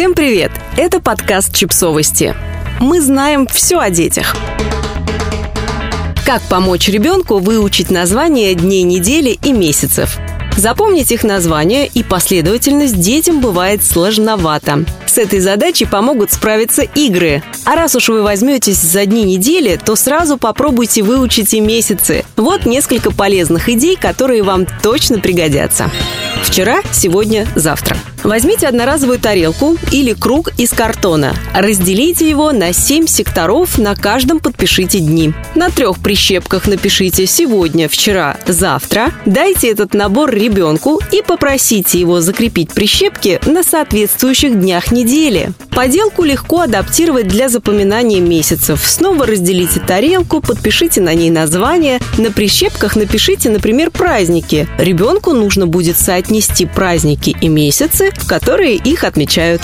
Всем привет! Это подкаст «Чипсовости». Мы знаем все о детях. Как помочь ребенку выучить названия дней недели и месяцев? Запомнить их название и последовательность детям бывает сложновато. С этой задачей помогут справиться игры. А раз уж вы возьметесь за дни недели, то сразу попробуйте выучить и месяцы. Вот несколько полезных идей, которые вам точно пригодятся. Вчера, сегодня, завтра. Возьмите одноразовую тарелку или круг из картона. Разделите его на 7 секторов, на каждом подпишите дни. На трех прищепках напишите «сегодня», «вчера», «завтра». Дайте этот набор ребенку и попросите его закрепить прищепки на соответствующих днях недели. Поделку легко адаптировать для запоминания месяцев. Снова разделите тарелку, подпишите на ней название. На прищепках напишите, например, праздники. Ребенку нужно будет соотнести праздники и месяцы, в которые их отмечают.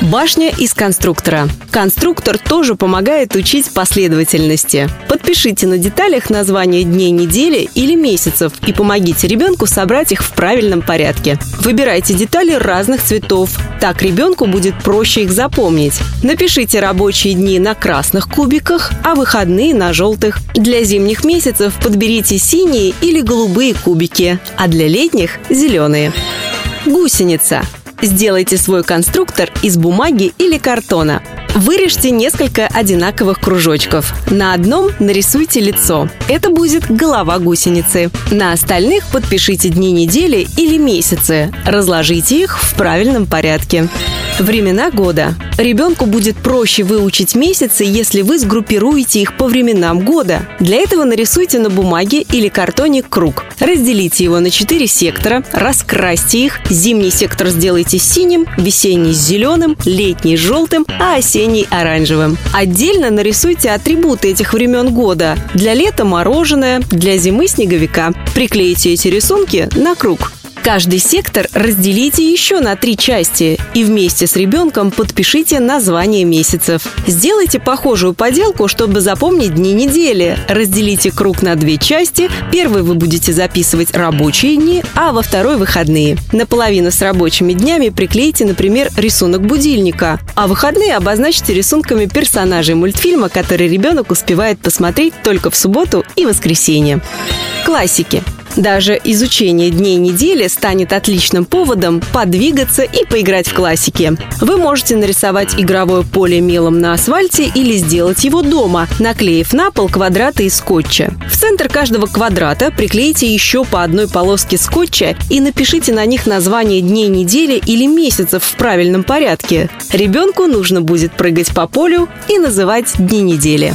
Башня из конструктора. Конструктор тоже помогает учить последовательности. Подпишите на деталях названия дней недели или месяцев и помогите ребенку собрать их в правильном порядке. Выбирайте детали разных цветов. Так ребенку будет проще их запомнить. Напишите рабочие дни на красных кубиках, а выходные на желтых. Для зимних месяцев подберите синие или голубые кубики, а для летних – зеленые. Гусеница. Сделайте свой конструктор из бумаги или картона. Вырежьте несколько одинаковых кружочков. На одном нарисуйте лицо. Это будет голова гусеницы. На остальных подпишите дни недели или месяцы. Разложите их в правильном порядке. Времена года. Ребенку будет проще выучить месяцы, если вы сгруппируете их по временам года. Для этого нарисуйте на бумаге или картоне круг. Разделите его на четыре сектора, раскрасьте их. Зимний сектор сделайте синим, весенний – зеленым, летний – желтым, а осенний – оранжевым. Отдельно нарисуйте атрибуты этих времен года. Для лета – мороженое, для зимы – снеговика. Приклейте эти рисунки на круг. Каждый сектор разделите еще на три части и вместе с ребенком подпишите название месяцев. Сделайте похожую поделку, чтобы запомнить дни недели. Разделите круг на две части. Первый вы будете записывать рабочие дни, а во второй – выходные. Наполовину с рабочими днями приклейте, например, рисунок будильника, а выходные обозначьте рисунками персонажей мультфильма, который ребенок успевает посмотреть только в субботу и воскресенье. Классики. Даже изучение дней недели станет отличным поводом подвигаться и поиграть в классики. Вы можете нарисовать игровое поле мелом на асфальте или сделать его дома, наклеив на пол квадраты из скотча. В центр каждого квадрата приклейте еще по одной полоске скотча и напишите на них название дней недели или месяцев в правильном порядке. Ребенку нужно будет прыгать по полю и называть дни недели.